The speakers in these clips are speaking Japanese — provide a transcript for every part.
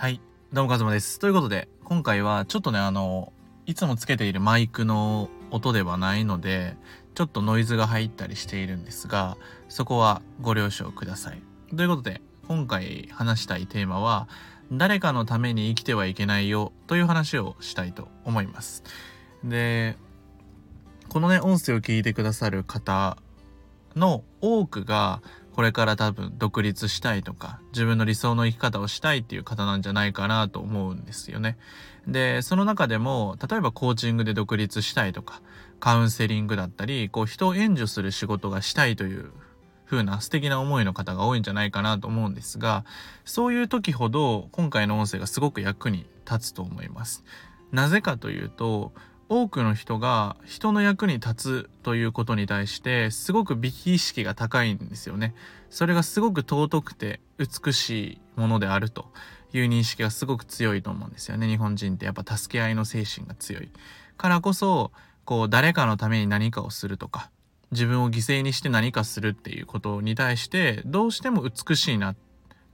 はい。どうも、かずまです。ということで、今回はちょっとね、あの、いつもつけているマイクの音ではないので、ちょっとノイズが入ったりしているんですが、そこはご了承ください。ということで、今回話したいテーマは、誰かのために生きてはいけないよという話をしたいと思います。で、このね、音声を聞いてくださる方の多くが、これから多分独立したいとか、自分の理想の生き方をしたいっていう方なんじゃないかなと思うんですよね。で、その中でも、例えばコーチングで独立したいとか、カウンセリングだったり、こう人を援助する仕事がしたいという風な素敵な思いの方が多いんじゃないかなと思うんですが、そういう時ほど今回の音声がすごく役に立つと思います。なぜかというと、多くの人が人の役に立つということに対してすごく美意識が高いんですよね。それがすごく尊くて美しいものであるという認識がすごく強いと思うんですよね。日本人ってやっぱ助け合いの精神が強い。からこそ、こう誰かのために何かをするとか、自分を犠牲にして何かするっていうことに対してどうしても美しいな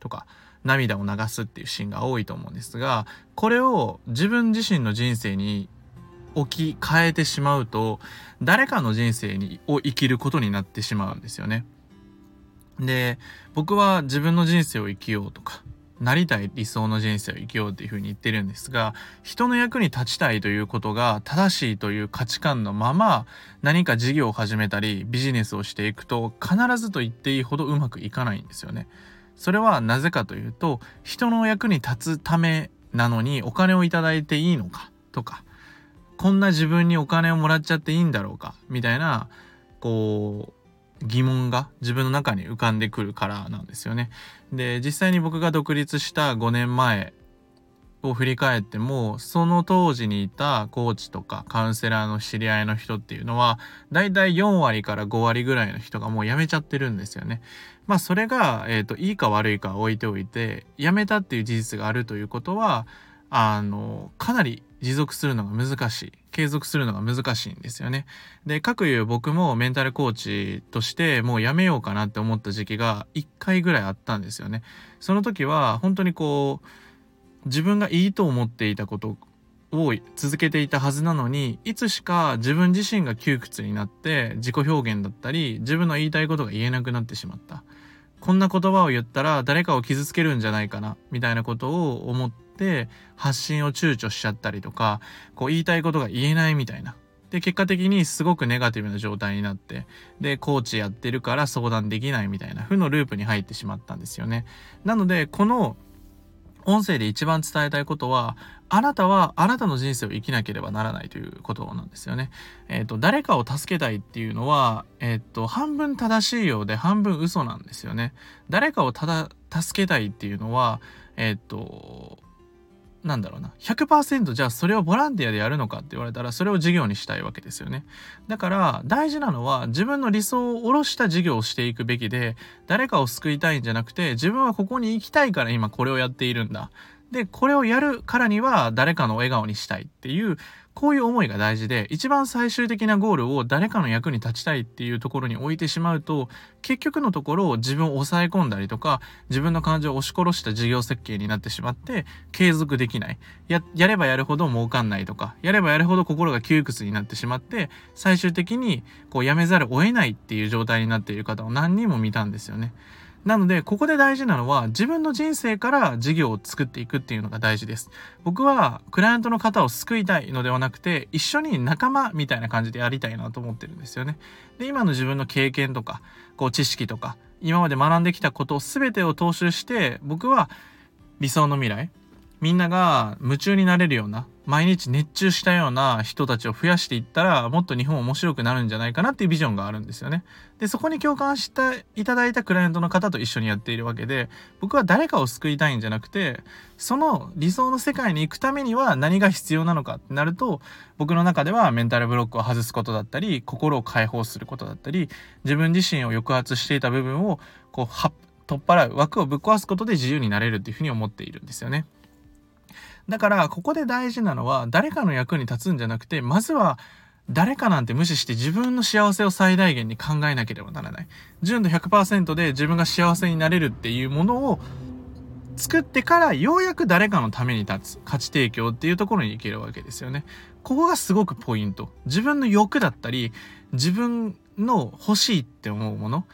とか涙を流すっていうシーンが多いと思うんですがこれを自分自身の人生に置き換えてしまうと、誰かの人生にを生きることになってしまうんですよね。で、僕は自分の人生を生きようとか、なりたい理想の人生を生きようっていうふうに言ってるんですが、人の役に立ちたいということが正しいという価値観のまま、何か事業を始めたり、ビジネスをしていくと、必ずと言っていいほどうまくいかないんですよね。それはなぜかというと、人の役に立つためなのにお金をいただいていいのかとか、こんな自分にお金をもらっちゃっていいんだろうか？みたいな、こう、疑問が自分の中に浮かんでくるからなんですよね。で、実際に僕が独立した5年前を振り返っても、その当時にいたコーチとかカウンセラーの知り合いの人っていうのは、だいたい4割から5割ぐらいの人がもう辞めちゃってるんですよね。まあそれが、えっ、ー、と、いいか悪いか置いておいて、辞めたっていう事実があるということは、あの、かなり持続するのが難しい。継続するのが難しいんですよね。で、各いう僕もメンタルコーチとしてもうやめようかなって思った時期が1回ぐらいあったんですよね。その時は本当にこう、自分がいいと思っていたことを続けていたはずなのに、いつしか自分自身が窮屈になって自己表現だったり、自分の言いたいことが言えなくなってしまった。こんな言葉を言ったら誰かを傷つけるんじゃないかな、みたいなことを思って発信を躊躇しちゃったりとか、こう言いたいことが言えないみたいな。で、結果的にすごくネガティブな状態になって、で、コーチやってるから相談できないみたいな負のループに入ってしまったんですよね。なので、この音声で一番伝えたいことは、あなたはあなたの人生を生きなければならないということなんですよね。えっ、ー、と、誰かを助けたいっていうのは、えっ、ー、と、半分正しいようで半分嘘なんですよね。誰かをただ助けたいっていうのは、えっ、ー、と、なんだろうな、100%じゃあそれをボランティアでやるのかって言われたらそれを事業にしたいわけですよね。だから大事なのは自分の理想を下ろした事業をしていくべきで、誰かを救いたいんじゃなくて自分はここに行きたいから今これをやっているんだ。で、これをやるからには誰かの笑顔にしたいっていう、こういう思いが大事で、一番最終的なゴールを誰かの役に立ちたいっていうところに置いてしまうと、結局のところ自分を抑え込んだりとか、自分の感情を押し殺した事業設計になってしまって、継続できない。や、やればやるほど儲かんないとか、やればやるほど心が窮屈になってしまって、最終的にこうやめざるを得ないっていう状態になっている方を何人も見たんですよね。なので、ここで大事なのは、自分の人生から事業を作っていくっていうのが大事です。僕は、クライアントの方を救いたいのではなくて、一緒に仲間みたいな感じでやりたいなと思ってるんですよね。で、今の自分の経験とか、こう、知識とか、今まで学んできたこと全てを踏襲して、僕は理想の未来、みんなが夢中になれるような、毎日熱中したような人たちを増やしていったら、もっと日本面白くなるんじゃないかなっていうビジョンがあるんですよね。で、そこに共感していただいたクライアントの方と一緒にやっているわけで、僕は誰かを救いたいんじゃなくて、その理想の世界に行くためには何が必要なのかってなると、僕の中ではメンタルブロックを外すことだったり、心を解放することだったり、自分自身を抑圧していた部分を、こう、取っ払う枠をぶっ壊すことで自由になれるっていうふうに思っているんですよね。だから、ここで大事なのは、誰かの役に立つんじゃなくて、まずは、誰かなんて無視して自分の幸せを最大限に考えなければならない。純度100%で自分が幸せになれるっていうものを作ってからようやく誰かのために立つ価値提供っていうところに行けるわけですよね。ここがすごくポイント。自分の欲だったり、自分の欲しいって思うもの。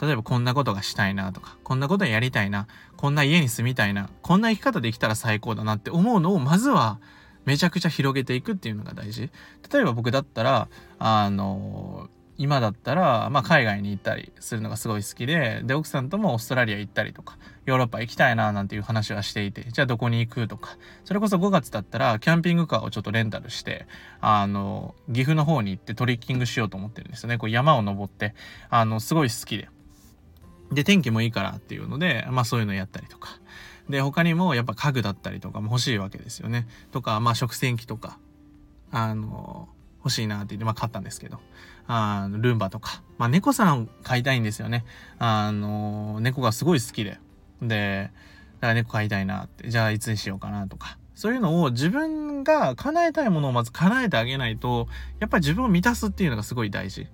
例えばこんなことがしたいなとか、こんなことやりたいな、こんな家に住みたいな、こんな生き方できたら最高だなって思うのをまずはめちゃくちゃ広げていくっていうのが大事。例えば僕だったら、あの今だったら、まあ、海外に行ったりするのがすごい好きで、で、奥さんともオーストラリア行ったりとか、ヨーロッパ行きたいななんていう話はしていて、じゃあどこに行くとか、それこそ5月だったら、キャンピングカーをちょっとレンタルして、あの、岐阜の方に行ってトリッキングしようと思ってるんですよね。こう山を登って、あの、すごい好きで。で、天気もいいからっていうので、まあそういうのやったりとか。で、他にもやっぱ家具だったりとかも欲しいわけですよね。とか、まあ食洗機とか、あの、欲しいなって言って、まあ買ったんですけど。あの、ルンバとか。まあ、猫さん飼いたいんですよね。あの、猫がすごい好きで。で、だから猫飼いたいなって、じゃあいつにしようかなとか。そういうのを自分が叶えたいものをまず叶えてあげないと、やっぱり自分を満たすっていうのがすごい大事。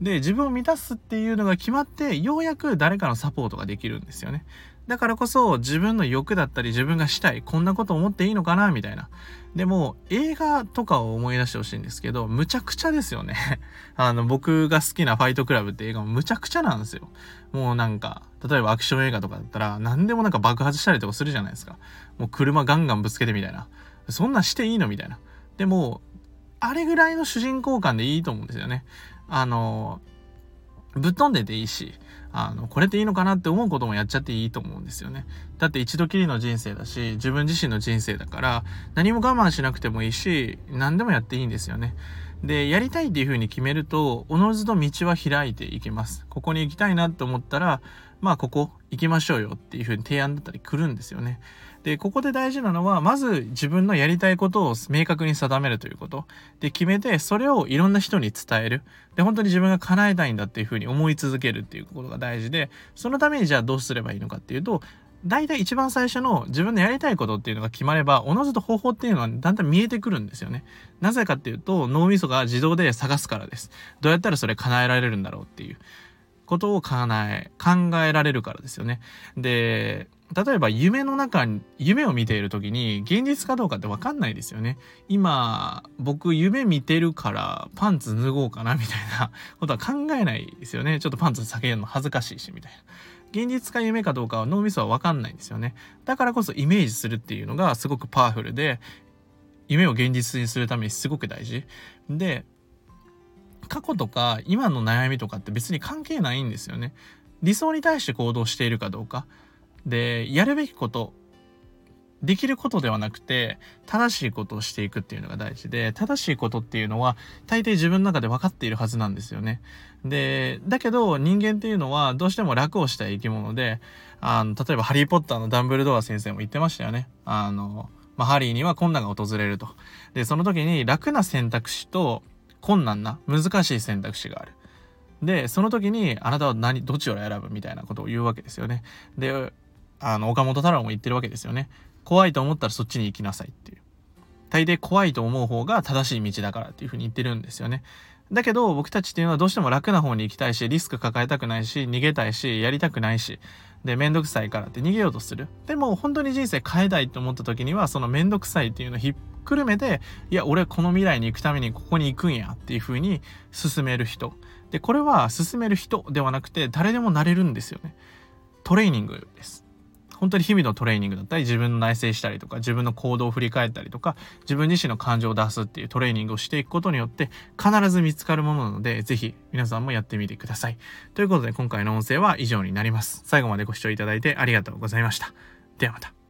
で、自分を満たすっていうのが決まって、ようやく誰かのサポートができるんですよね。だからこそ自分の欲だったり自分がしたい、こんなこと思っていいのかなみたいな。でも映画とかを思い出してほしいんですけど、むちゃくちゃですよね。あの僕が好きなファイトクラブって映画もむちゃくちゃなんですよ。もうなんか、例えばアクション映画とかだったら何でもなんか爆発したりとかするじゃないですか。もう車ガンガンぶつけてみたいな。そんなんしていいの？みたいな。でも、あれぐらいの主人公感でいいと思うんですよね。あの、ぶっ飛んでていいし、あの、これっていいのかなって思うこともやっちゃっていいと思うんですよね。だって一度きりの人生だし、自分自身の人生だから、何も我慢しなくてもいいし、何でもやっていいんですよね。で、やりたいっていう風に決めると、おのずと道は開いていきます。ここに行きたいなって思ったら、まあここ行きましょうよっていう風に提案だったり来るんですよね。で、ここで大事なのは、まず自分のやりたいことを明確に定めるということ。で、決めて、それをいろんな人に伝える。で、本当に自分が叶えたいんだっていうふうに思い続けるっていうことが大事で、そのためにじゃあどうすればいいのかっていうと、大体一番最初の自分のやりたいことっていうのが決まれば、おのずと方法っていうのはだんだん見えてくるんですよね。なぜかっていうと、脳みそが自動で探すからです。どうやったらそれ叶えられるんだろうっていうことを叶え、考えられるからですよね。で、例えば夢の中に、夢を見ている時に現実かどうかってわかんないですよね。今、僕夢見てるからパンツ脱ごうかなみたいなことは考えないですよね。ちょっとパンツ避けるの恥ずかしいし、みたいな。現実か夢かどうかは脳みそはわかんないんですよね。だからこそイメージするっていうのがすごくパワフルで、夢を現実にするためにすごく大事。で、過去とか今の悩みとかって別に関係ないんですよね。理想に対して行動しているかどうか。で、やるべきこと、できることではなくて、正しいことをしていくっていうのが大事で、正しいことっていうのは、大抵自分の中で分かっているはずなんですよね。で、だけど人間っていうのはどうしても楽をしたい生き物で、あの、例えばハリーポッターのダンブルドア先生も言ってましたよね。あの、まあ、ハリーには困難が訪れると。で、その時に楽な選択肢と困難な難しい選択肢がある。で、その時にあなたは何、どっちを選ぶみたいなことを言うわけですよね。で、あの、岡本太郎も言ってるわけですよね。怖いと思ったらそっちに行きなさいっていう。大抵怖いと思う方が正しい道だからっていうふうに言ってるんですよね。だけど僕たちっていうのはどうしても楽な方に行きたいし、リスク抱えたくないし、逃げたいし、やりたくないし、で、めんどくさいからって逃げようとする。でも本当に人生変えたいと思った時には、そのめんどくさいっていうのをひっくるめて、いや、俺この未来に行くためにここに行くんやっていう風に進める人。で、これは進める人ではなくて誰でもなれるんですよね。トレーニングです。本当に日々のトレーニングだったり、自分の内省したりとか、自分の行動を振り返ったりとか、自分自身の感情を出すっていうトレーニングをしていくことによって、必ず見つかるものなので、ぜひ皆さんもやってみてください。ということで、今回の音声は以上になります。最後までご視聴いただいてありがとうございました。ではまた。